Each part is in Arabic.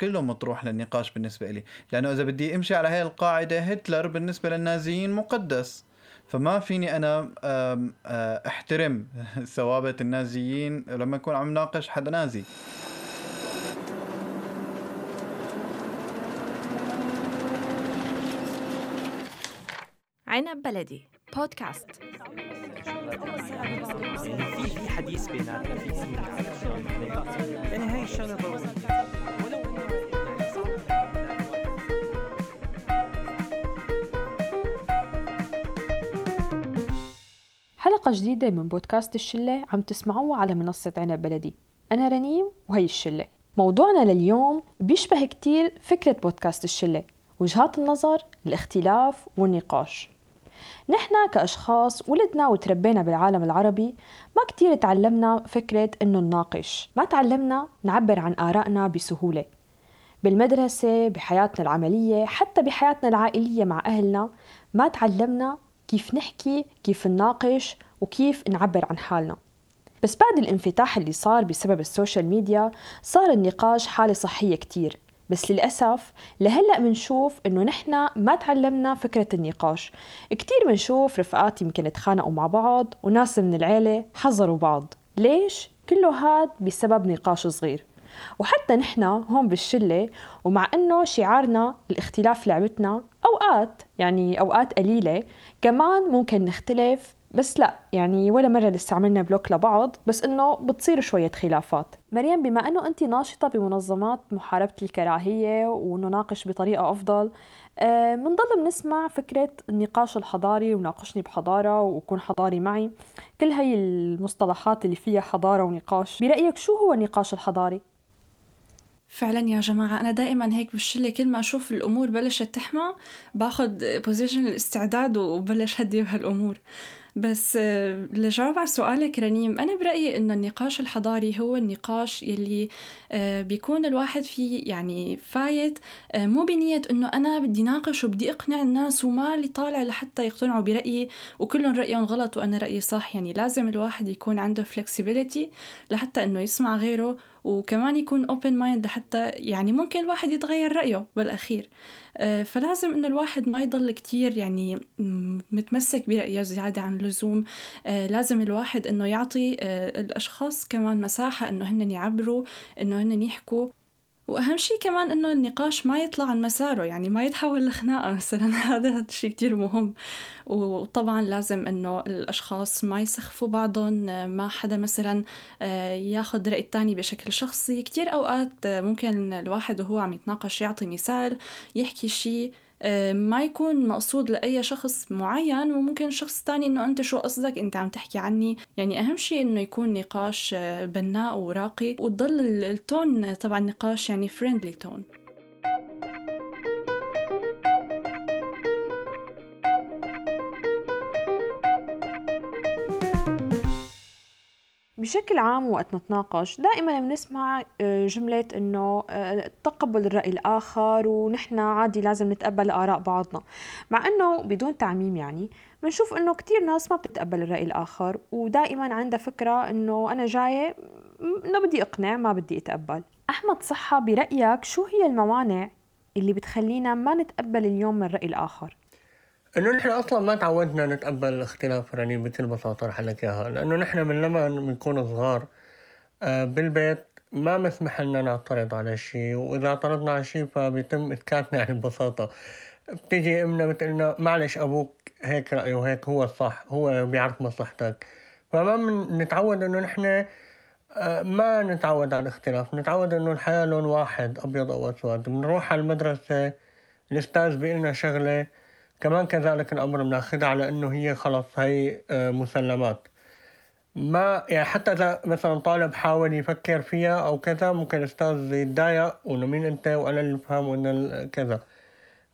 كله مطروح للنقاش بالنسبة لي لأنه إذا بدي أمشي على هاي القاعدة هتلر بالنسبة للنازيين مقدس. فما فيني أنا أحترم ثوابت النازيين لما أكون عم ناقش حدا نازي. عنب بلدي بودكاست. في حديث بيناتنا في يعني هاي الشغلة حلقة جديدة من بودكاست الشلة عم تسمعوها على منصة عنب بلدي. أنا رنيم وهي الشلة. موضوعنا لليوم بيشبه كتير فكرة بودكاست الشلة وجهات النظر الاختلاف والنقاش. نحن كأشخاص ولدنا وتربينا بالعالم العربي ما كتير تعلمنا فكرة إنه نناقش. ما تعلمنا نعبر عن آرائنا بسهولة. بالمدرسة بحياتنا العملية حتى بحياتنا العائلية مع أهلنا ما تعلمنا كيف نحكي كيف نناقش وكيف نعبر عن حالنا. بس بعد الانفتاح اللي صار بسبب السوشيال ميديا صار النقاش حالة صحية كتير. بس للأسف لهلأ منشوف إنه نحن ما تعلمنا فكرة النقاش. كتير منشوف رفقات يمكن اتخانقوا مع بعض وناس من العيلة حذروا بعض. ليش؟ كله هاد بسبب نقاش صغير. وحتى نحن هون بالشلة ومع إنه شعارنا الاختلاف لعبتنا أوقات يعني أوقات قليلة. كمان ممكن نختلف بس لا يعني ولا مرة لسه عملنا بلوك لبعض بس إنه بتصير شوية خلافات. مريم بما إنه انت ناشطة بمنظمات محاربة الكراهية ونناقش بطريقة أفضل بنضل آه بنسمع فكرة النقاش الحضاري وناقشني بحضارة وكون حضاري معي. كل هاي المصطلحات اللي فيها حضارة ونقاش. برأيك شو هو النقاش الحضاري؟ فعلا يا جماعة أنا دائما هيك بالشلة كل ما أشوف الأمور بلشت تحمى باخد position الاستعداد وبلش هدي بهالأمور. بس آه، لجاوب على سؤالك رنيم أنا برأيي إنه النقاش الحضاري هو النقاش يلي آه، بيكون الواحد فيه يعني فايت آه، مو بنية إنه أنا بدي ناقش وبدي أقنع الناس وما اللي طالع لحتى يقتنعوا برأيي وكلهم رأيهم غلط وأنا رأيي صح. يعني لازم الواحد يكون عنده flexibility لحتى إنه يسمع غيره وكمان يكون open mind لحتى يعني ممكن الواحد يتغير رأيه بالأخير. آه، فلازم إنه الواحد ما يضل كتير يعني متمسك برأيه زيادة عن اللزوم. آه، لازم الواحد إنه يعطي آه، الأشخاص كمان مساحة إنه هن يعبروا إنه هن يحكوا. وأهم شيء كمان إنه النقاش ما يطلع عن مساره يعني ما يتحول لخناقة مثلا. هذا شيء كتير مهم. وطبعا لازم إنه الأشخاص ما يسخفوا بعضهم ما حدا مثلا آه، ياخد رأي التاني بشكل شخصي. كتير أوقات ممكن الواحد وهو عم يتناقش يعطي مثال يحكي شيء آه، ما يكون مقصود لأي شخص معين وممكن شخص تاني إنه أنت شو قصدك؟ أنت عم تحكي عني. يعني أهم شيء إنه يكون نقاش آه، بناء وراقي وتضل التون تبع النقاش يعني فريندلي تون بشكل عام وقت نتناقش دائما بنسمع آه، جملة إنه آه، تقبل الرأي الآخر ونحن عادي لازم نتقبل آراء بعضنا. مع إنه بدون تعميم يعني بنشوف إنه كتير ناس ما بتتقبل الرأي الآخر ودائما عندها فكرة إنه أنا جاية انه بدي إقنع ما بدي أتقبل. أحمد صحة برأيك شو هي الموانع اللي بتخلينا ما نتقبل اليوم من رأي الآخر؟ إنه نحن أصلا ما تعودنا نتقبل الاختلاف رني بكل بساطة رح لك اياها لأنه نحن من لما بنكون صغار آه، بالبيت ما مسمح لنا نعترض على شيء وإذا اعترضنا على شيء فبيتم اسكاتنا يعني ببساطه بتيجي أمنا بتقلنا معلش أبوك هيك رأيه وهيك هو الصح هو بيعرف مصلحتك. فما نتعود إنه نحن آه، ما نتعود على الاختلاف. نتعود إنه الحياة لون واحد أبيض أو أسود. بنروح على المدرسة الأستاذ بيقلنا شغلة كمان كذلك الأمر بناخذها على إنه هي خلص هي آه، مسلمات. ما يعني حتى إذا مثلا طالب حاول يفكر فيها أو كذا ممكن الأستاذ يتضايق وإنه مين أنت وأنا اللي بفهم وإنه كذا.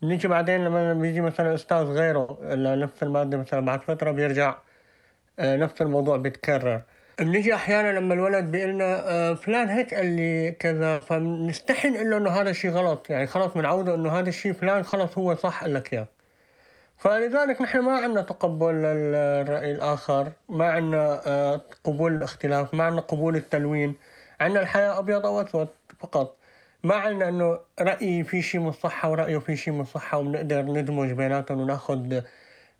نيجي بعدين لما بيجي مثلا أستاذ غيره لنفس المادة مثلا بعد فترة بيرجع آه، نفس الموضوع بيتكرر. بنيجي أحيانا لما الولد بيقول لنا آه، فلان هيك قال لي كذا فبنستحي نقول له إنه هذا الشيء غلط. يعني خلص بنعوده إنه هذا الشيء فلان خلص هو صح قال لك إياه. فلذلك نحن ما عندنا تقبل للرأي الآخر ما عندنا آه، قبول الاختلاف ما عندنا قبول التلوين. عندنا الحياة أبيض أو أسود فقط. ما عندنا إنه رايي في شيء من الصحه ورايه في شيء من الصحه وبنقدر ندمج بيناتهم وناخذ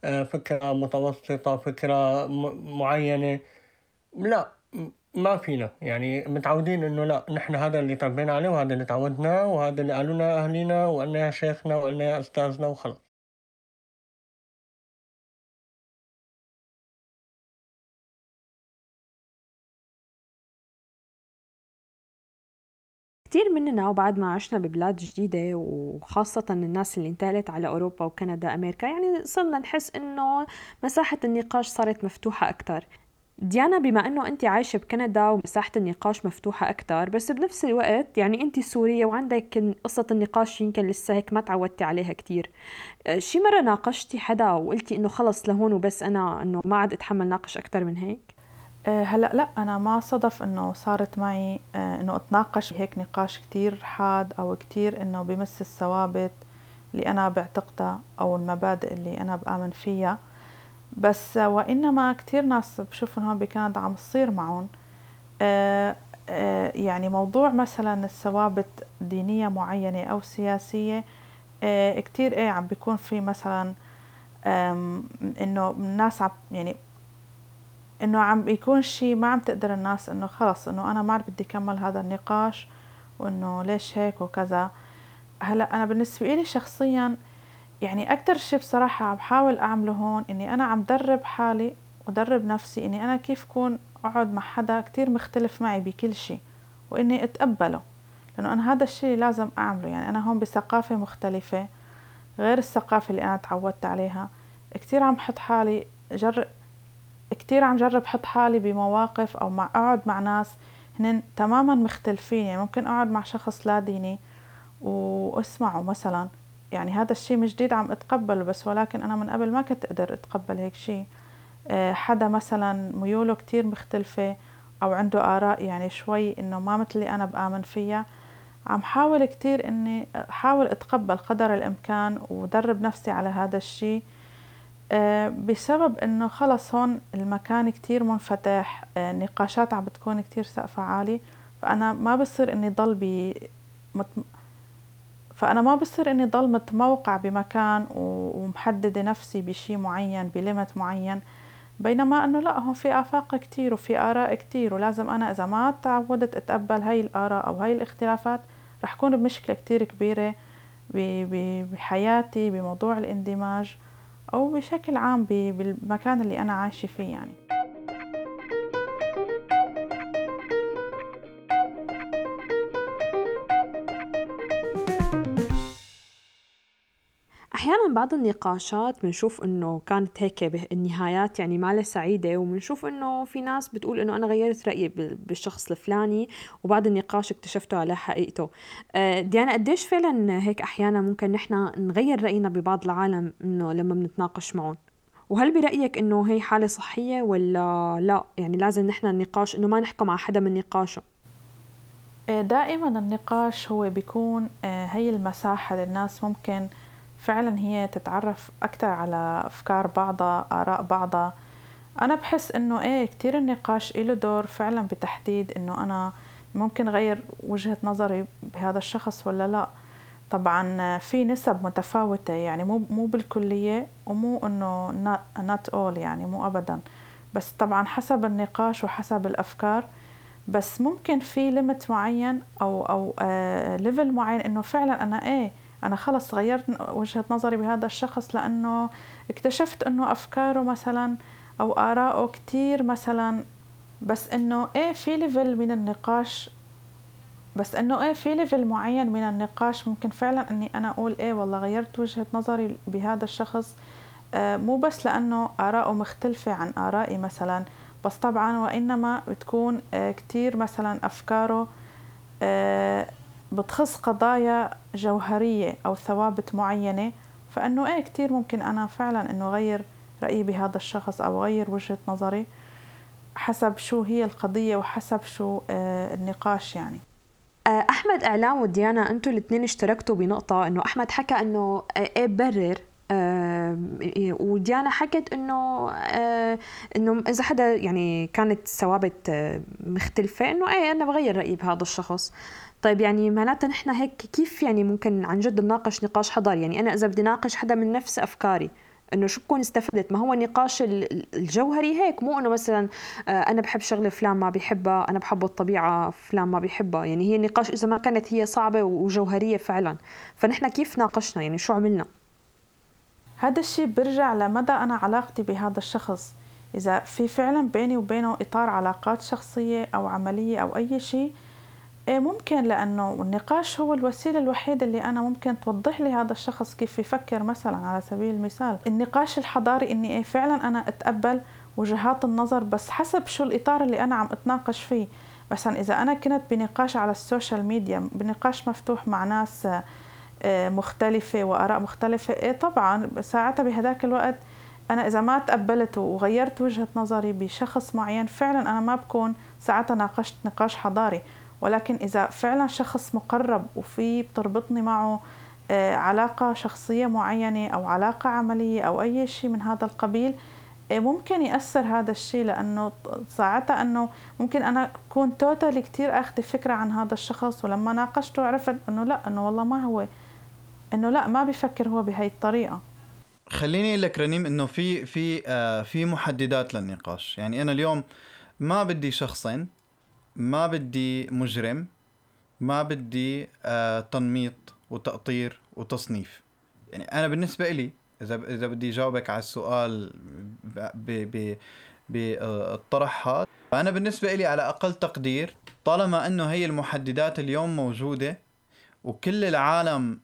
آه، فكرة متوسطة فكرة معينة. لا ما فينا. يعني متعودين إنه لا نحن هذا اللي تربينا عليه وهذا اللي تعودناه وهذا اللي قالوا لنا اهلنا وقلنا يا شيخنا وقلنا يا أستاذنا وخلص كتير مننا وبعد ما عشنا ببلاد جديدة وخاصة الناس اللي انتقلت على أوروبا وكندا أمريكا يعني صرنا نحس إنه مساحة النقاش صارت مفتوحة أكتر. ديانا بما إنه أنت عايشة بكندا ومساحة النقاش مفتوحة أكثر بس بنفس الوقت يعني أنت سورية وعندك قصة النقاش يمكن لسه هيك ما تعودتي عليها كثير أه، شي مرة ناقشتي حدا وقلتي إنه خلص لهون وبس أنا إنه ما عاد أتحمل ناقش أكثر من هيك؟ هلا لا أنا ما صدف إنه صارت معي أه، إنه أتناقش هيك نقاش كتير حاد أو كتير إنه بمس الثوابت اللي أنا بعتقدها أو المبادئ اللي أنا بآمن فيها. بس وإنما كتير ناس بشوفهم هون بكندا عم تصير معهم. آه، آه، يعني موضوع مثلا الثوابت دينية معينة أو سياسية آه، كتير إيه عم بيكون في مثلا إنه الناس عم يعني إنه عم بيكون شيء ما عم تقدر الناس إنه خلص إنه أنا ما بدي كمل هذا النقاش وإنه ليش هيك وكذا. هلأ أنا بالنسبة لي شخصيا يعني أكتر شي بصراحة عم بحاول أعمله هون إني أنا عم درب حالي ودرب نفسي إني أنا كيف كون أقعد مع حدا كتير مختلف معي بكل شي وإني أتقبله. لأنه أنا هذا الشي اللي لازم أعمله يعني أنا هون بثقافة مختلفة غير الثقافة اللي أنا تعودت عليها. كتير عم حط حالي جر كتير عم جرب حط حالي بمواقف أو مع أقعد مع ناس هن تماما مختلفين. يعني ممكن أقعد مع شخص لا ديني وأسمعه مثلا. يعني هذا الشيء مش جديد عم أتقبله بس ولكن أنا من قبل ما كنت أقدر أتقبل هيك شيء آه، حدا مثلا ميوله كتير مختلفة أو عنده آراء يعني شوي إنه ما مثل أنا بآمن فيها عم حاول كتير إني أحاول أتقبل قدر الإمكان ودرب نفسي على هذا الشيء بسبب إنه خلص هون المكان كتير منفتح آه، عم بتكون كتير سقفها عالي فأنا ما بصير إني ضل فأنا ما بصير إني ضل متموقع بمكان ومحددة نفسي بشي معين بليمت معين بينما إنه لا هون في آفاق كتير وفي آراء كتير ولازم أنا إذا ما تعودت أتقبل هاي الآراء أو هاي الاختلافات رح كون بمشكلة كتير كبيرة بحياتي بموضوع الاندماج. أو بشكل عام بالمكان اللي أنا عايشة فيه يعني. بعض النقاشات بنشوف إنه كانت هيك بالنهايات يعني ما سعيدة وبنشوف إنه في ناس بتقول إنه أنا غيرت رأيي بالشخص الفلاني وبعد النقاش اكتشفته على حقيقته. آه، ديانا قديش فعلا هيك أحيانا ممكن نحن نغير رأينا ببعض العالم إنه لما بنتناقش معهم؟ وهل برأيك إنه هي حالة صحية ولا لا؟ يعني لازم نحن النقاش إنه ما نحكم على حدا من نقاشه. آه، دائما النقاش هو بيكون آه، هي المساحة للناس ممكن فعلا هي تتعرف أكثر على أفكار بعضها آراء بعضها. أنا بحس إنه إيه كتير النقاش إله دور فعلا بتحديد إنه أنا ممكن غير وجهة نظري بهذا الشخص ولا لا. طبعا في نسب متفاوتة يعني مو مو بالكلية ومو إنه not all يعني مو أبدا. بس طبعا حسب النقاش وحسب الأفكار. بس ممكن في limit معين أو أو level آه معين إنه فعلا أنا إيه أنا خلص غيرت وجهة نظري بهذا الشخص لأنه اكتشفت أنه أفكاره مثلا أو آراءه كتير مثلا بس إنه إيه في level من النقاش؟ بس إنه إيه في level معين من النقاش؟ ممكن فعلا إني أنا أقول إيه والله غيرت وجهة نظري بهذا الشخص. آه مو بس لأنه آراءه مختلفة عن آرائي مثلا بس طبعا وإنما بتكون آه كتير مثلا أفكاره آه بتخص قضايا جوهرية أو ثوابت معينة فإنه إيه كتير ممكن أنا فعلا إنه غير رأيي بهذا الشخص أو غير وجهة نظري حسب شو هي القضية وحسب شو آه النقاش يعني. آه، أحمد إعلام وديانا أنتوا الاثنين اشتركتوا بنقطة إنه أحمد حكى إنه إيه برر وديانا حكت إنه آه، إنه إذا حدا يعني كانت ثوابت آه، مختلفة إنه إيه أنا بغير رأيي بهذا الشخص. طيب يعني معناتها نحن هيك كيف يعني ممكن عن جد نناقش نقاش حضاري؟ يعني أنا إذا بدي ناقش حدا من نفس أفكاري إنه شو بكون استفدت؟ ما هو النقاش الجوهري هيك مو إنه مثلا آه، أنا بحب شغلة فلان ما بيحبها أنا بحب الطبيعة فلان ما بيحبها. يعني هي النقاش إذا ما كانت هي صعبة وجوهرية فعلا. فنحن كيف ناقشنا؟ يعني شو عملنا؟ هذا الشيء برجع لمدى أنا علاقتي بهذا الشخص. إذا في فعلا بيني وبينه إطار علاقات شخصية أو عملية أو أي شيء إيه ممكن لأنه النقاش هو الوسيلة الوحيدة اللي أنا ممكن توضح لي هذا الشخص كيف يفكر مثلا على سبيل المثال. النقاش الحضاري إني إيه فعلا أنا أتقبل وجهات النظر بس حسب شو الإطار اللي أنا عم أتناقش فيه. مثلا إذا أنا كنت بنقاش على ال social media بنقاش مفتوح مع ناس مختلفة وآراء مختلفة. إيه طبعا ساعتها بهذاك الوقت أنا إذا ما تقبلت وغيرت وجهة نظري بشخص معين فعلا أنا ما بكون ساعتها ناقشت نقاش حضاري. ولكن إذا فعلا شخص مقرب وفي بتربطني معه آه، علاقة شخصية معينة أو علاقة عملية أو أي شيء من هذا القبيل آه، ممكن يأثر هذا الشيء. لأنه ساعتها أنه ممكن أنا أكون توتالي كتير أخذ فكرة عن هذا الشخص ولما ناقشته عرفت أنه لا أنه والله ما هو أنه لا ما بيفكر هو بهي الطريقة. خليني أقول لك رنيم إنه في في آه في محددات للنقاش. يعني أنا اليوم ما بدي شخصين ما بدي مجرم ما بدي آه تنميط وتقطير وتصنيف. يعني أنا بالنسبة لي إذا إذا بدي جاوبك على السؤال بالطرح هذا فأنا بالنسبة لي على أقل تقدير طالما إنه هي المحددات اليوم موجودة وكل العالم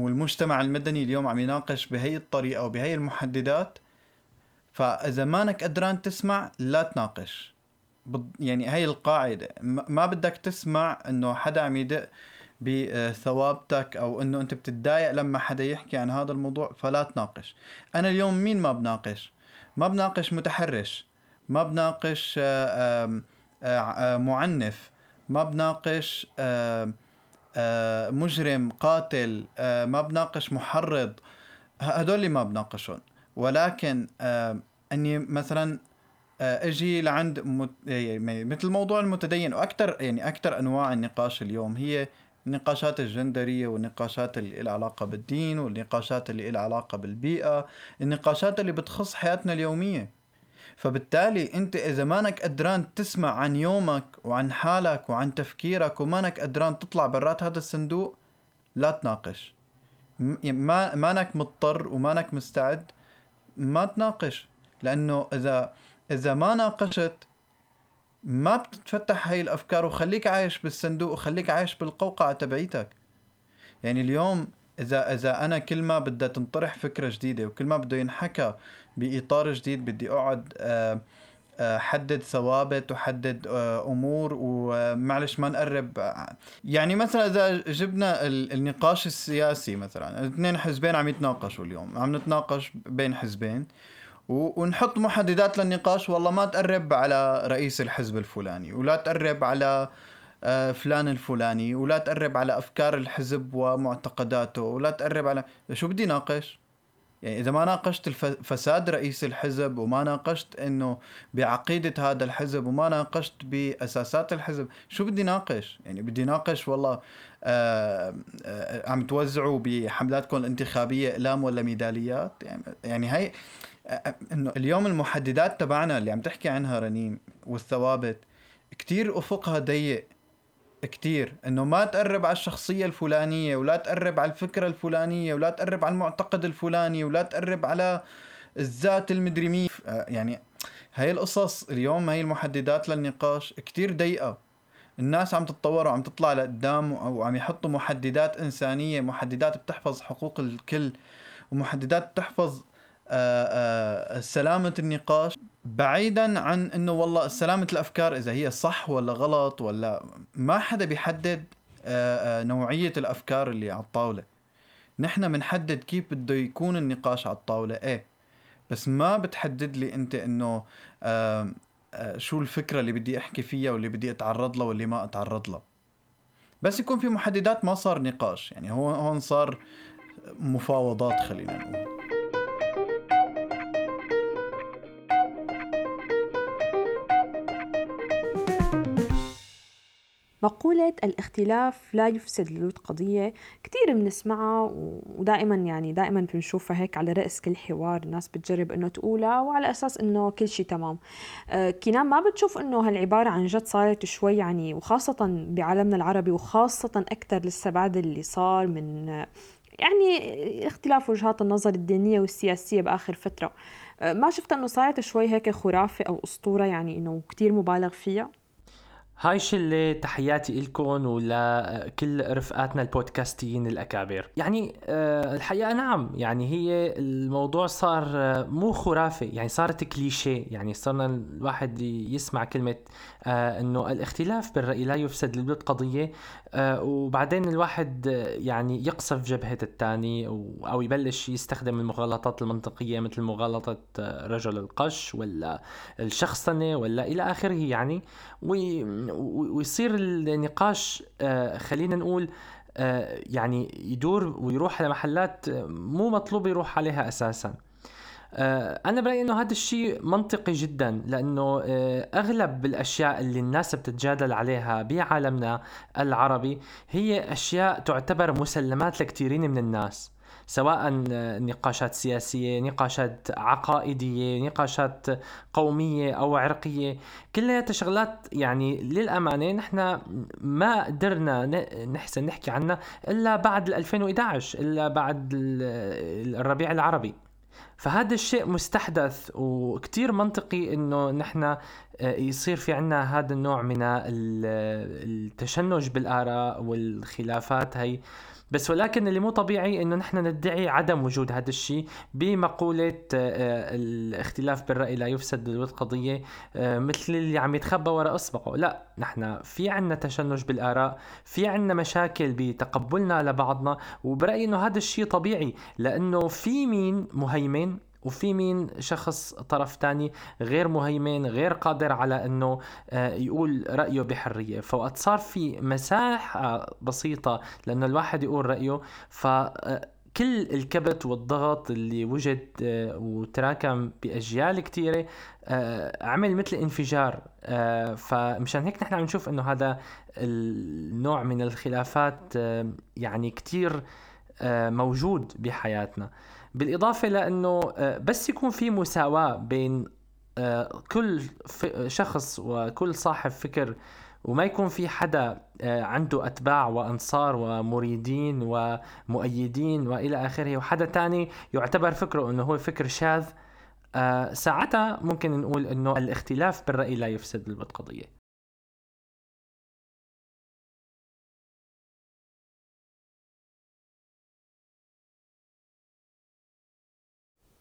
والمجتمع المدني اليوم عم يناقش بهي الطريقة وبهي المحددات. فإذا مانك قدران تسمع لا تناقش. يعني هاي القاعدة. ما بدك تسمع إنه حدا عم يدق بثوابتك أو إنه أنت بتتضايق لما حدا يحكي عن هذا الموضوع فلا تناقش. أنا اليوم مين ما بناقش؟ ما بناقش متحرش. ما بناقش آه، آه، معنف. ما بناقش مجرم قاتل ما بناقش محرض هدول اللي ما بناقشهم ولكن أني مثلا آه، أجي لعند. يعني مثل موضوع المتدين وأكثر يعني أكثر أنواع النقاش اليوم هي النقاشات الجندرية والنقاشات اللي لها علاقة بالدين والنقاشات اللي لها علاقة بالبيئة النقاشات اللي بتخص حياتنا اليومية فبالتالي انت إذا مانك قدران تسمع عن يومك وعن حالك وعن تفكيرك ومانك قدران تطلع برات هذا الصندوق لا تناقش. يعني ما مانك مضطر ومانك مستعد ما تناقش. لأنه اذا إذا ما ناقشت ما بتتفتح هاي الأفكار وخليك عايش بالصندوق وخليك عايش بالقوقعة تبعيتك. يعني اليوم اذا إذا أنا كل ما بدها تنطرح فكرة جديدة وكل ما بده ينحكى بإطار جديد بدي أقعد آه، آه، حدد ثوابت وحدد آه، أمور ومعلش ما نقرب يعني مثلا إذا جبنا النقاش السياسي مثلا اثنين حزبين عم يتناقشوا اليوم عم نتناقش بين حزبين ونحط محددات للنقاش والله ما تقرب على رئيس الحزب الفلاني ولا تقرب على فلان الفلاني ولا تقرب على أفكار الحزب ومعتقداته ولا تقرب على شو بدي ناقش؟ يعني إذا ما ناقشت فساد رئيس الحزب وما ناقشت إنه بعقيدة هذا الحزب وما ناقشت بأساسات الحزب شو بدي ناقش؟ يعني بدي ناقش والله آه، آه، عم توزعوا بحملاتكم الانتخابية اقلام ولا ميداليات؟ يعني, يعني هي إنه اليوم المحددات تبعنا اللي عم تحكي عنها رنيم والثوابت كتير أفقها ضيق. كتير إنه ما تقرب على الشخصية الفلانية ولا تقرب على الفكرة الفلانية ولا تقرب على المعتقد الفلاني ولا تقرب على الذات المدري مين. يعني هاي القصص اليوم هاي المحددات للنقاش كتير ضيقة. الناس عم تتطور وعم تطلع لقدام وعم يحطوا محددات إنسانية محددات بتحفظ حقوق الكل ومحددات بتحفظ آه، آه، سلامة النقاش. بعيدا عن إنه والله سلامة الأفكار إذا هي صح ولا غلط ولا ما حدا بيحدد آه، نوعية الأفكار اللي على الطاولة. نحن بنحدد كيف بده يكون النقاش على الطاولة إيه. بس ما بتحدد لي أنت إنه شو الفكرة اللي بدي أحكي فيها واللي بدي أتعرض لها واللي ما أتعرض لها. بس يكون في محددات ما صار نقاش. يعني هو هون صار مفاوضات خلينا نقول. مقولة الاختلاف لا يفسد للود قضية. كتير بنسمعها ودائما يعني دائما بنشوفها هيك على رأس كل حوار الناس بتجرب إنه تقولها وعلى أساس إنه كل شيء تمام. آه، كنان ما بتشوف إنه هالعبارة عن جد صارت شوي يعني وخاصة بعالمنا العربي وخاصة أكثر لسه بعد اللي صار من يعني اختلاف وجهات النظر الدينية والسياسية بآخر فترة. آه، ما شفت إنه صارت شوي هيك خرافة أو أسطورة يعني إنه كتير مبالغ فيها؟ هاي شلة تحياتي إلكم ولكل رفقاتنا البودكاستيين الأكابر. يعني آه، الحقيقة نعم يعني هي الموضوع صار آه، مو خرافة يعني صارت كليشيه. يعني صرنا الواحد يسمع كلمة آه، إنه الاختلاف بالرأي لا يفسد للود قضية. وبعدين الواحد يعني يقصف جبهة الثاني أو يبلش يستخدم المغالطات المنطقية مثل مغالطة رجل القش ولا الشخصنة ولا إلى آخره يعني. ويصير النقاش آه، خلينا نقول آه، يعني يدور ويروح على محلات مو مطلوب يروح عليها أساسا. آه، أنا برأيي إنه هذا الشيء منطقي جدا لأنه أغلب الأشياء اللي الناس بتتجادل عليها بعالمنا العربي هي أشياء تعتبر مسلمات لكثيرين من الناس سواء نقاشات سياسية نقاشات عقائدية نقاشات قومية أو عرقية. كلها شغلات يعني للأمانة نحن ما قدرنا نحسن نحكي عنها إلا بعد 2011 إلا بعد الربيع العربي. فهذا الشيء مستحدث وكتير منطقي إنه نحن آه، يصير في عنا هذا النوع من التشنج بالآراء والخلافات هي. بس ولكن اللي مو طبيعي إنه نحن ندعي عدم وجود هذا الشيء بمقولة آه، آه، الاختلاف بالرأي لا يفسد للود قضية آه، مثل اللي عم يتخبى وراء اصبعه لا نحن في عنا تشنج بالآراء في عنا مشاكل بتقبلنا لبعضنا وبرأيي إنه هذا الشيء طبيعي لأنه في مين؟ مهيمن. وفي مين شخص طرف تاني غير مهيمن غير قادر على إنه آه، يقول رأيه بحرية. فوقت صار في مساحة بسيطة لأنه الواحد يقول رأيه. ف آه، كل الكبت والضغط اللي وجد آه، وتراكم بأجيال كثيره عمل مثل انفجار. فمشان هيك نحن عم نشوف إنه هذا النوع من الخلافات يعني كثير موجود بحياتنا. بالإضافة لأنه آه، بس يكون في مساواة بين آه، كل شخص وكل صاحب فكر وما يكون في حدا آه، عنده أتباع وأنصار ومريدين ومؤيدين وإلى آخره وحدا تاني يعتبر فكره إنه هو فكر شاذ ساعتها ممكن نقول إنه الاختلاف بالرأي لا يفسد القضية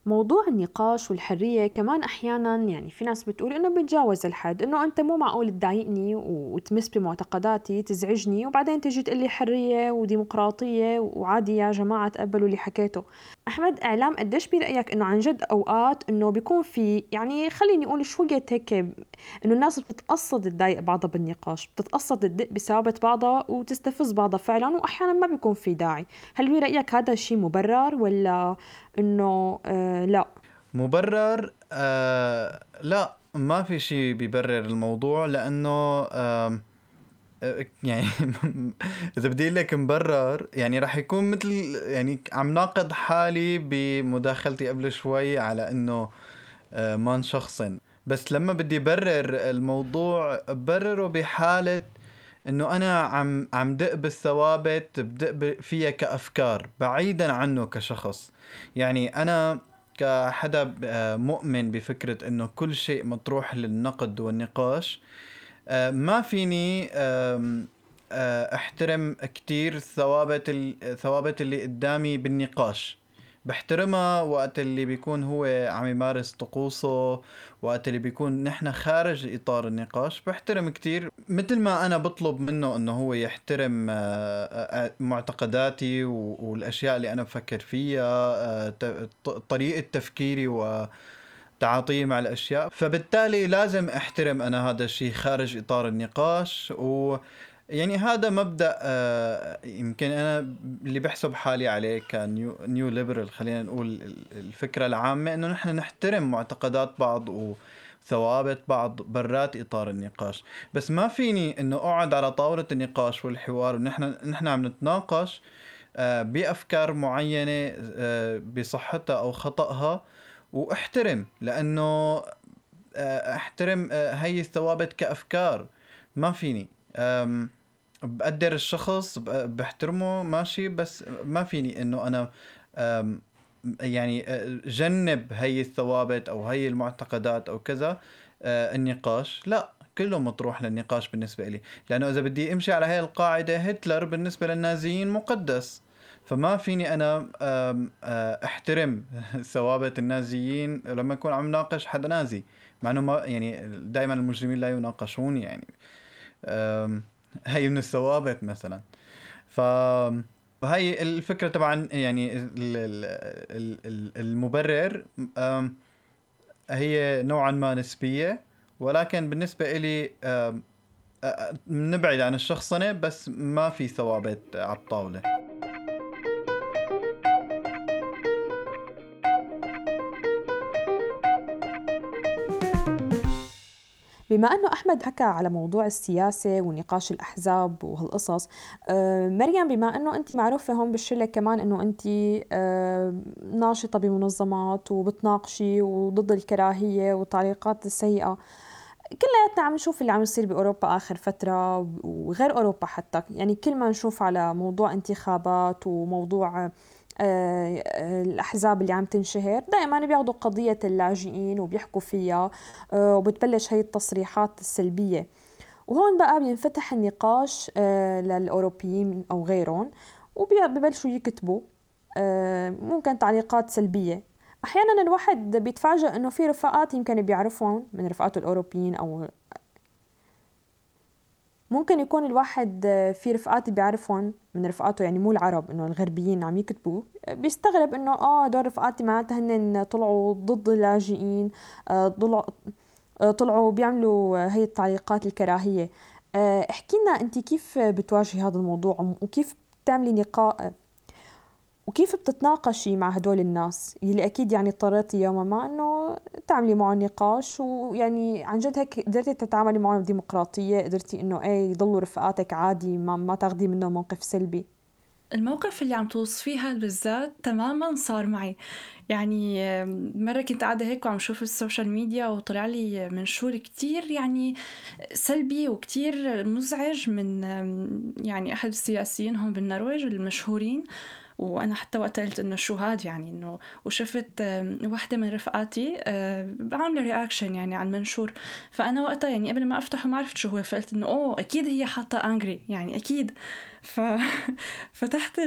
موضوع النقاش والحرية كمان أحيانا يعني في ناس بتقول إنه بتجاوز الحد إنه أنت مو معقول تضايقني وتمس بمعتقداتي تزعجني وبعدين تجي تقول لي حرية وديمقراطية وعادي يا جماعة تقبلوا اللي حكيته أحمد إعلام قديش برأيك إنه عن جد أوقات إنه بيكون في يعني خليني أقول شوية هيك إنه الناس بتتقصد تضايق بعضها بالنقاش بتتقصد تدق بثوابت بعضها وتستفز بعضها فعلا وأحيانا ما بيكون في داعي. هل برأيك هذا الشيء مبرر ولا إنه آه لا. مبرر آه لا ما في شيء بيبرر الموضوع لأنه آه يعني إذا بدي لك مبرر يعني راح يكون مثل يعني عم ناقض حالي بمداخلتي قبل شوي على إنه آه، ما نشخصن. بس لما بدي برر الموضوع ببرره بحالة إنه أنا عم عم دق بالثوابت بدق فيها كأفكار بعيدا عنه كشخص. يعني أنا كحدا آه، مؤمن بفكرة إنه كل شيء مطروح للنقد والنقاش. آه، ما فيني آه، أحترم كتير ثوابت الثوابت اللي قدامي بالنقاش. بحترمها وقت اللي بيكون هو عم يمارس طقوسه وقت اللي بيكون نحن خارج إطار النقاش بحترم كتير. مثل ما أنا بطلب منه إنه هو يحترم آه، معتقداتي والأشياء اللي أنا بفكر فيها طريقة تفكيري و تعاطيه مع الأشياء. فبالتالي لازم أحترم أنا هذا الشيء خارج إطار النقاش و يعني هذا مبدأ آه، يمكن أنا اللي بحسب حالي عليه ك neo neo liberal خلينا نقول الفكرة العامة إنه نحن نحترم معتقدات بعض وثوابت بعض برات إطار النقاش. بس ما فيني إنه أقعد على طاولة النقاش والحوار ونحن نحن عم نتناقش آه، بأفكار معينة آه، بصحتها أو خطأها وأحترم لأنه أحترم هي الثوابت كأفكار. ما فيني. بقدر الشخص بحترمه ماشي بس ما فيني إنه أنا يعني جنب هي الثوابت أو هي المعتقدات أو كذا النقاش. لا كله مطروح للنقاش بالنسبة لي لأنه إذا بدي أمشي على هاي القاعدة هتلر بالنسبة للنازيين مقدس. فما فيني أنا أحترم ثوابت النازيين لما أكون عم ناقش حدا نازي. مع أنه ما يعني دائما المجرمين لا يناقشون يعني. هي من الثوابت مثلا. ف هي الفكرة طبعا يعني المبرر هي نوعا ما نسبية. ولكن بالنسبة لي نبعد عن الشخصنة بس ما في ثوابت على الطاولة. بما أنه أحمد حكى على موضوع السياسة ونقاش الأحزاب وهالقصص آه، مريم بما أنه أنت معروفة هون بالشلة كمان أنه أنت آه، ناشطة بمنظمات وبتناقشي وضد الكراهية والتعليقات السيئة كلياتنا عم نشوف اللي عم يصير بأوروبا آخر فترة وغير أوروبا حتى يعني كل ما نشوف على موضوع انتخابات وموضوع آه، آه، الأحزاب اللي عم تنشهر. دائما بياخذوا قضية اللاجئين وبيحكوا فيها آه، وبتبلش هي التصريحات السلبية. وهون بقى بينفتح النقاش للأوروبيين أو غيرهم وبيبلشوا يكتبوا ممكن تعليقات سلبية. أحيانا الواحد بيتفاجأ إنه في رفقات يمكن بيعرفهم من رفقاته الأوروبيين أو ممكن يكون الواحد في رفقات بيعرفهم من رفقاته يعني مو العرب إنه الغربيين عم يكتبوا. بيستغرب إنه آه هدول رفقاتي معناتها هن طلعوا ضد اللاجئين آه، طلعوا آه، طلعوا بيعملوا هي التعليقات الكراهية. آه، احكي لنا أنت كيف بتواجهي هذا الموضوع وكيف بتعملي نقاش وكيف بتتناقشي مع هدول الناس؟ اللي أكيد يعني اضطريتي يوما ما إنه تعملي معهم نقاش ويعني عن جد هيك قدرتي تتعاملي معهم بديمقراطيه قدرتي إنه إيه يضلوا رفقاتك عادي ما, ما تاخذي منه موقف سلبي؟ الموقف اللي عم توصفيها بالذات تماما صار معي. يعني مرة كنت قاعدة هيك وعم شوف ال social media وطلع لي منشور كتير يعني سلبي وكتير مزعج من يعني أحد السياسيين هون بالنرويج المشهورين. وأنا حتى وقت قلت إنه شو هاد يعني إنه وشفت وحدة من رفقاتي عاملة reaction يعني على المنشور فأنا وقتها يعني قبل ما أفتحه ما عرفت شو هو فقلت إنه أوه أكيد هي حاطة angry يعني أكيد. ف فتحت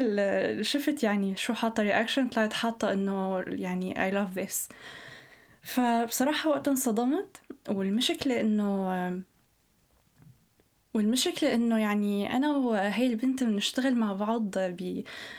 شفت يعني شو حاطة reaction طلعت حاطة إنه يعني I love this فبصراحة وقتها انصدمت والمشكلة إنه والمشكلة إنه يعني أنا وهي البنت بنشتغل مع بعض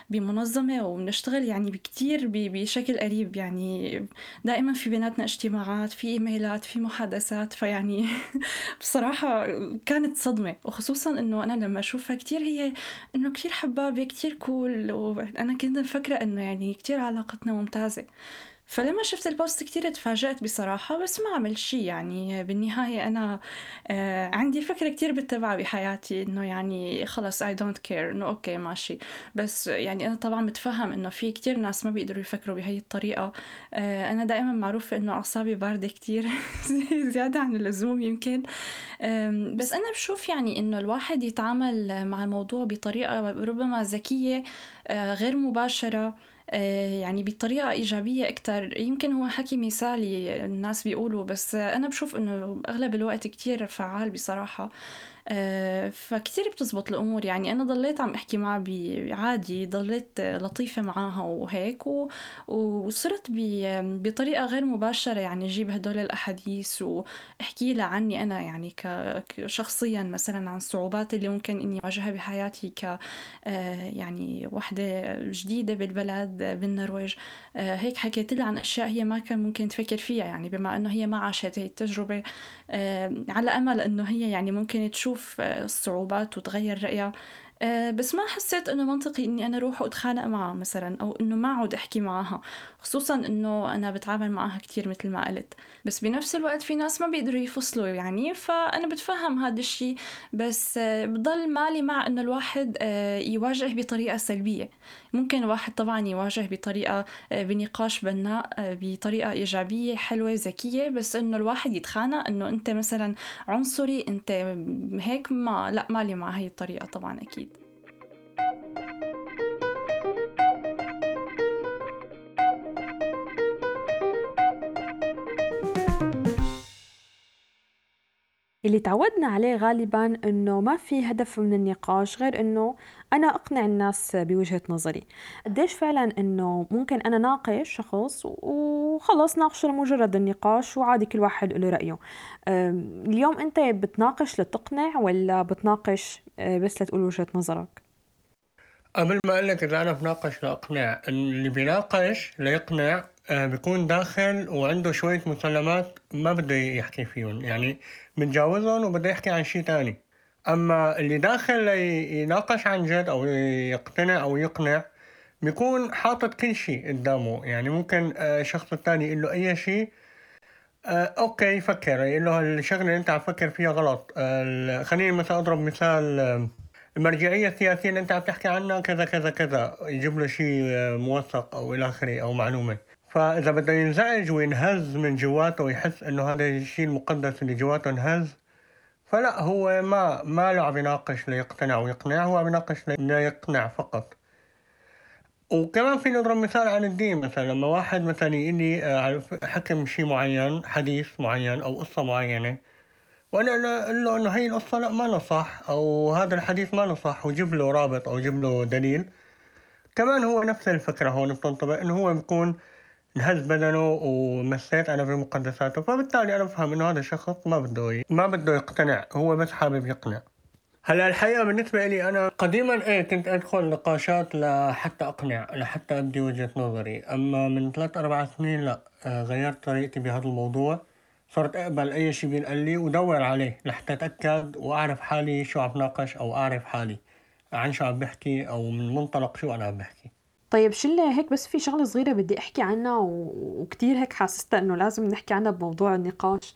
بمنظمة وبنشتغل يعني بكتير بشكل قريب. يعني دائما في بيناتنا اجتماعات في إيميلات في محادثات. فيعني بصراحة كانت صدمة. وخصوصا إنه أنا لما أشوفها كتير هي إنه كتير حبابة كتير كول وأنا كنت مفكرة إنه يعني كتير علاقتنا ممتازة. فلما شفت ال post كتير تفاجأت بصراحة بس ما عمل شي يعني. بالنهاية أنا آه عندي فكرة كتير بتبعها بحياتي إنه يعني خلص I don't care إنه okay ماشي. بس يعني أنا طبعا متفهم إنه في كتير ناس ما بيقدروا يفكروا بهي الطريقة. آه أنا دائما معروفة إنه أعصابي باردة كتير زيادة عن اللزوم يمكن. بس أنا بشوف يعني إنه الواحد يتعامل مع الموضوع بطريقة ربما ذكية غير مباشرة آه، يعني بطريقة إيجابية أكتر. يمكن هو حكي مثالي الناس بيقولوا بس أنا بشوف إنه أغلب الوقت كتير فعال بصراحة. آه، فكتير بتزبط الأمور. يعني أنا ضليت عم أحكي معها عادي ضليت لطيفة معاها وهيك وصرت بطريقة غير مباشرة يعني أجيب هدول الأحاديث وأحكي لها عني أنا يعني كشخصيا مثلا عن الصعوبات اللي ممكن إني أواجهها بحياتي ك آه، يعني وحدة جديدة بالبلد بالنرويج. آه، هيك حكيت لها عن أشياء هي ما كان ممكن تفكر فيها يعني بما إنه هي ما عاشت هي التجربة. على أمل إنه هي يعني ممكن تشوف تشوف آه، الصعوبات وتغير رأيها. آه، بس ما حسيت إنه منطقي إني أنا أروح وأتخانق معها مثلا أو إنه ما اقعد أحكي معها. خصوصا إنه أنا بتعامل معها كتير مثل ما قلت. بس بنفس الوقت في ناس ما بيقدروا يفصلوا يعني فأنا بتفهم هذا الشيء بس آه، بضل مالي مع إنه الواحد آه، يواجه بطريقة سلبية. ممكن الواحد طبعا يواجه بطريقة بنقاش بناء بطريقة إيجابية حلوة ذكية. بس إنه الواحد يتخانق إنه أنت مثلا عنصري أنت هيك ما لا مالي مع هي الطريقة طبعا أكيد. اللي تعودنا عليه غالبا إنه ما في هدف من النقاش غير إنه أنا أقنع الناس بوجهة نظري. قديش فعلا إنه ممكن أنا ناقش شخص وخلص ناقشه لمجرد النقاش وعادي كل واحد له رأيه. اليوم أنت بتناقش لتقنع ولا بتناقش آه، بس لتقول وجهة نظرك؟ قبل ما أقول لك اذا أنا بناقش لأقنع اللي بيناقش ليقنع بيكون داخل وعنده شوية مسلمات ما بده يحكي فيهم. يعني متجاوزهم وبده يحكي عن شيء تاني. أما اللي داخل يناقش عن جد أو يقتنع أو يقنع بيكون حاطط كل شيء قدامه. يعني ممكن الشخص آه، الثاني يقول له أي شيء آه أوكي يفكر يقول له الشغله اللي أنت عم تفكر فيها غلط. آه خليني مثلا أضرب مثال آه المرجعية السياسية اللي أنت عم تحكي عنها كذا كذا كذا. يجيب له شيء آه، موثق أو إلى آخره أو معلومة. فإذا بده ينزعج وينهز من جواته ويحس إنه هذا الشيء المقدس اللي جواته انهز فلا هو ما ما له عم يناقش ليقتنع ويقنع هو عم يناقش ليقنع فقط. وكمان في نضرب مثال عن الدين مثلا. لما واحد مثلا يقول لي آه، حكم شيء معين حديث معين أو قصة معينة وأنا أقول له إنه هي القصة لا ما صح أو هذا الحديث ما صح وجيب له رابط أو جيب له دليل. كمان هو نفس الفكرة هون بتنطبق إنه هو بيكون انهز بدنه ومسيت أنا بمقدساته فبالتالي أنا بفهم إنه هذا الشخص ما بده ما بده يقتنع هو بس حابب يقنع. هلا الحقيقة بالنسبة لي أنا قديما إيه كنت أدخل نقاشات لحتى أقنع لحتى ابدي وجهة نظري. أما من ثلاث أربع سنين لا آه، غيرت طريقتي بهذا الموضوع. صرت أقبل أي شيء بينقال لي ودور عليه لحتى أتأكد وأعرف حالي شو عم ناقش أو أعرف حالي عن شو عم بحكي أو من منطلق شو أنا عم بحكي. طيب شلة هيك بس في شغلة صغيرة بدي أحكي عنها وكتير هيك حاسستها إنه لازم نحكي عنها بموضوع النقاش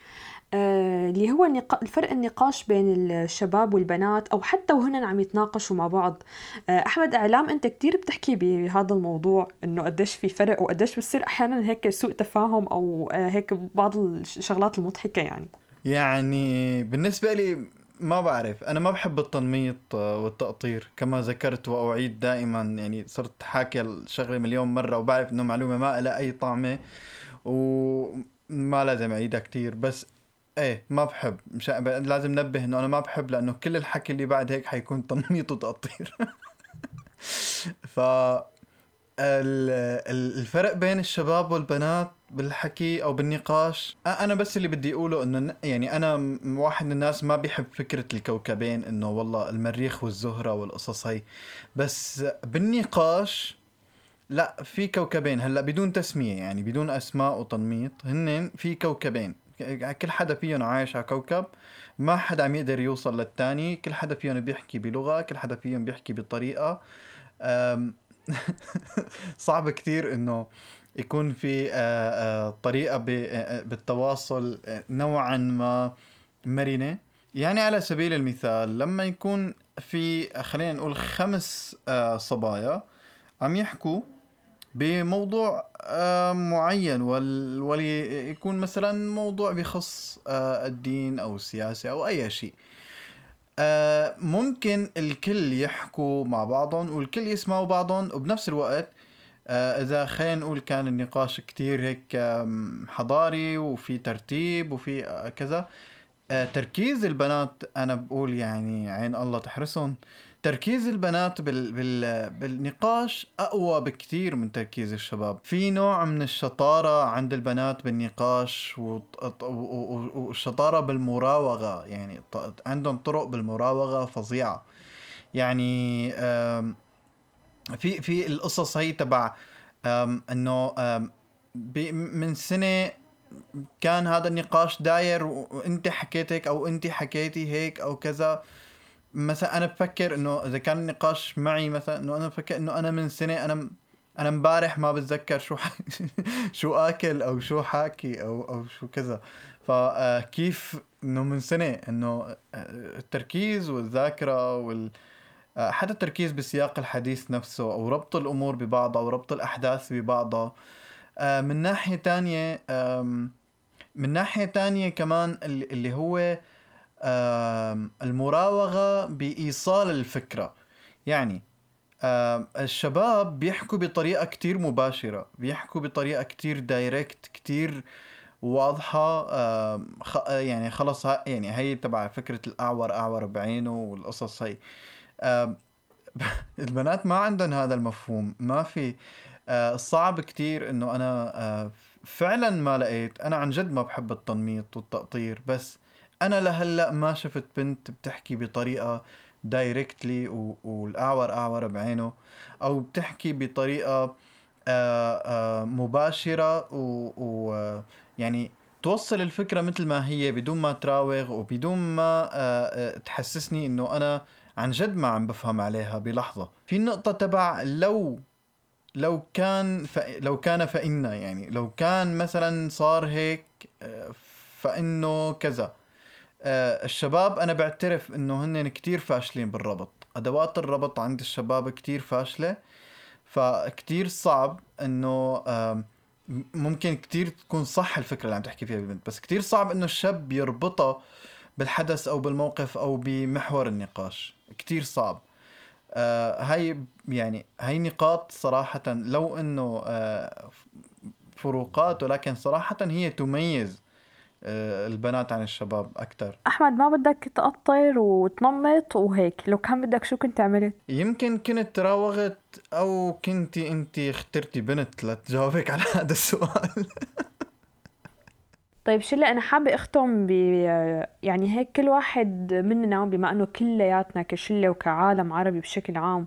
آه اللي هو. الفرق النقاش بين الشباب والبنات أو حتى وهن عم يتناقشوا مع بعض آه أحمد إعلام أنت كتير بتحكي بهذا الموضوع إنه قديش في فرق وقديش بصير أحيانا هيك سوء تفاهم أو آه هيك بعض الشغلات المضحكة يعني يعني بالنسبة لي ما بعرف. أنا ما بحب التنميط والتقطير كما ذكرت وأعيد دائما. يعني صرت حاكي الشغلة مليون مرة وبعرف إنه معلومة ما لها أي طعمة وما لازم أعيدها كتير. بس إيه ما بحب. مش لازم نبه إنه أنا ما بحب لأنه كل الحكي اللي بعد هيك حيكون تنميط وتقطير. ف الفرق بين الشباب والبنات بالحكي أو بالنقاش. أنا بس اللي بدي أقوله إنه يعني أنا واحد من الناس ما بيحب فكرة الكوكبين إنه والله المريخ والزهرة والقصص هي. بس بالنقاش لا في كوكبين. هلأ بدون تسمية يعني بدون أسماء وتنميط هن في كوكبين. كل حدا فيهم عايش على كوكب ما حدا عم يقدر يوصل للتاني. كل حدا فيهم بيحكي بلغة كل حدا فيهم بيحكي بطريقة. صعب كتير إنه يكون في آه، آه، طريقة آه، بالتواصل نوعا ما مرنة. يعني على سبيل المثال لما يكون في خلينا نقول خمس صبايا عم يحكوا بموضوع معين وليكون مثلا موضوع بخص الدين أو السياسة أو أي شيء. ممكن الكل يحكوا مع بعضهم والكل يسمعوا بعضهم وبنفس الوقت آه، إذا خلينا نقول كان النقاش كتير هيك حضاري وفي ترتيب وفي آه، كذا آه، تركيز البنات أنا بقول يعني عين الله تحرسهم. تركيز البنات بال بال بالنقاش أقوى بكثير من تركيز الشباب. في نوع من الشطارة عند البنات بالنقاش والشطارة بالمراوغة يعني عندهم طرق بالمراوغة فظيعة. يعني في في القصص هي تبع إنه من سنة كان هذا النقاش داير وأنت حكيت هيك أو أنت حكيتي هيك أو كذا مثلا أنا بفكر إنه إذا كان النقاش معي مثلا إنه أنا بفكر إنه أنا من سنة أنا أنا امبارح ما بتذكر شو. شو آكل أو شو حاكي أو أو شو كذا فكيف إنه من سنة إنه التركيز والذاكرة وال حتى التركيز بسياق الحديث نفسه أو ربط الأمور ببعضها أو ربط الأحداث ببعضها من ناحية تانية من ناحية تانية كمان اللي هو المراوغة بإيصال الفكرة. يعني الشباب بيحكوا بطريقة كتير مباشرة بيحكوا بطريقة كتير دايركت كتير واضحة. يعني خلص يعني هي تبع فكرة الأعور أعور بعينه والقصص هي. البنات ما عندهم هذا المفهوم. ما في صعب كتير إنه أنا فعلا ما لقيت. أنا عن جد ما بحب التنميط والتقطير بس أنا لهلأ ما شفت بنت بتحكي بطريقة دايركتلي والأعور أعور بعينه أو بتحكي بطريقة آه، آه، مباشرة ويعني توصل الفكرة مثل ما هي بدون ما تراوغ وبدون ما آه، تحسسني إنه أنا عن جد ما عم بفهم عليها بلحظة. في النقطة تبع لو لو كان ف... لو كان فإنا يعني لو كان مثلا صار هيك فإنه كذا. الشباب أنا بعترف إنه هن كتير فاشلين بالربط. أدوات الربط عند الشباب كتير فاشلة فكتير صعب إنه ممكن كتير تكون صح الفكرة اللي عم تحكي فيها البنت بس كتير صعب إنه الشاب يربطها بالحدث أو بالموقف أو بمحور النقاش. كتير صعب. آه هاي يعني هاي نقاط صراحة لو إنه آه فروقات ولكن صراحة هي تميز آه، البنات عن الشباب أكثر أحمد ما بدك تقطر وتنمط وهيك؟ لو كان بدك شو كنت عملت؟ يمكن كنت راوغت أو كنتي انت اخترتي بنت لتجاوبك على هذا السؤال. طيب شلة أنا حابة أختم ب يعني هيك كل واحد مننا بما أنه كلياتنا كشلة وكعالم عربي بشكل عام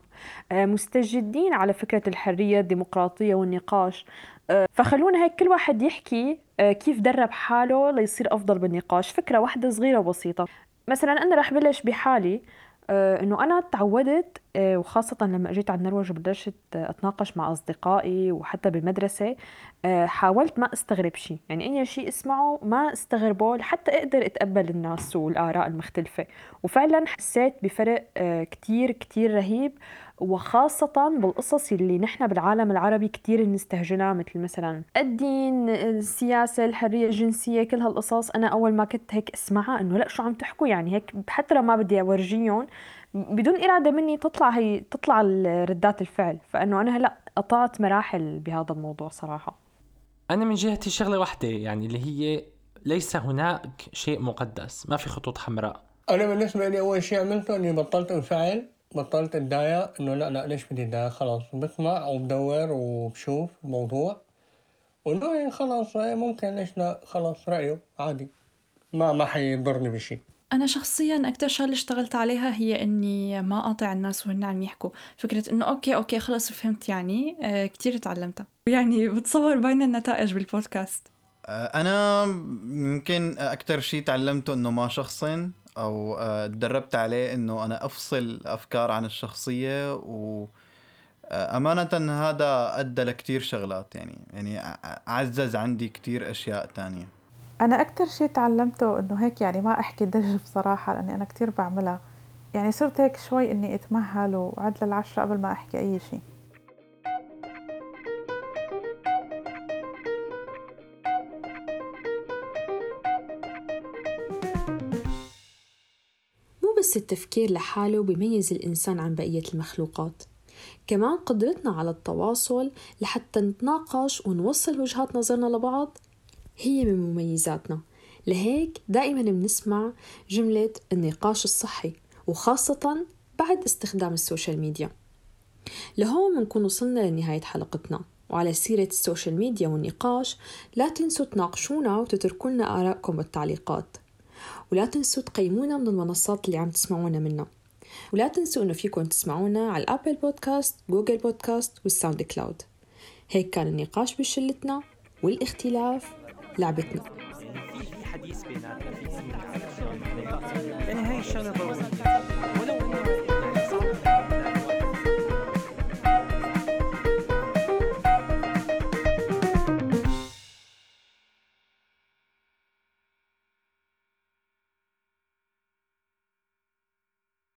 آه، مستجدين على فكرة الحرية الديمقراطية والنقاش. آه، فخلونا هيك كل واحد يحكي آه، كيف درب حاله ليصير أفضل بالنقاش. فكرة واحدة صغيرة وبسيطة. مثلا أنا رح بلش بحالي إنه أنا تعودت وخاصة لما إجيت على النرويج وبلشت أتناقش مع أصدقائي وحتى بالمدرسة حاولت ما أستغرب شيء يعني أي شيء أسمعه ما أستغربه لحتى أقدر أتقبل الناس والآراء المختلفة. وفعلا حسيت بفرق كتير كتير رهيب. وخاصة بالقصص اللي نحن بالعالم العربي كتير نستهجنها مثل مثلا الدين السياسة الحرية الجنسية كل هالقصص. أنا أول ما كنت هيك أسمعها إنه لأ شو عم تحكوا؟ يعني هيك حتى لو ما بدي أورجيهم بدون إرادة مني تطلع هي تطلع ردات الفعل. فإنه أنا هلا قطعت مراحل بهذا الموضوع صراحة. أنا من جهتي شغلة واحدة يعني اللي هي ليس هناك شيء مقدس ما في خطوط حمراء. أنا بالنسبة لي أول شيء عملته إني بطلت أنفعل. بطلت اتضايق إنه لا لا ليش بدي اتضايق خلاص بسمع وبدور وبشوف الموضوع وانه يعني خلاص ممكن ليش لا؟ خلاص رأيه عادي. ما ما حيضرني بشيء أنا شخصيا أكتر شغلة اشتغلت عليها هي إني ما أقاطع الناس وهن عم يحكوا. فكرة إنه okay okay خلص فهمت يعني آه كتير تعلمتها. يعني بتصور بين النتائج بالبودكاست. آه، أنا يمكن أكتر شيء تعلمته إنه ما شخصين أو آه، تدربت عليه إنه أنا أفصل أفكار عن الشخصية و آه، أمانة هذا أدى لكتير شغلات يعني يعني عزز عندي كتير أشياء تانية. أنا أكتر شيء تعلمته إنه هيك يعني ما أحكي دج بصراحة لأني أنا كتير بعملها. يعني صرت هيك شوي إني أتمهل وعد للعشرة قبل ما أحكي أي شيء بس التفكير لحاله بيميز الإنسان عن بقية المخلوقات. كمان قدرتنا على التواصل لحتى نتناقش ونوصل وجهات نظرنا لبعض هي من مميزاتنا. لهيك دائما بنسمع جملة النقاش الصحي وخاصة بعد استخدام ال social media. لهون بنكون وصلنا لنهاية حلقتنا. وعلى سيرة ال social media والنقاش لا تنسوا تناقشونا وتتركوا لنا آرائكم بالتعليقات ولا تنسوا تقيمونا من المنصات اللي عم تسمعونا منها. ولا تنسوا إنه فيكم تسمعونا على ال Apple Podcast Google Podcast وال SoundCloud هيك كان النقاش بشلتنا والاختلاف لعبتنا. في حديث بيناتنا في هاي الشغلة.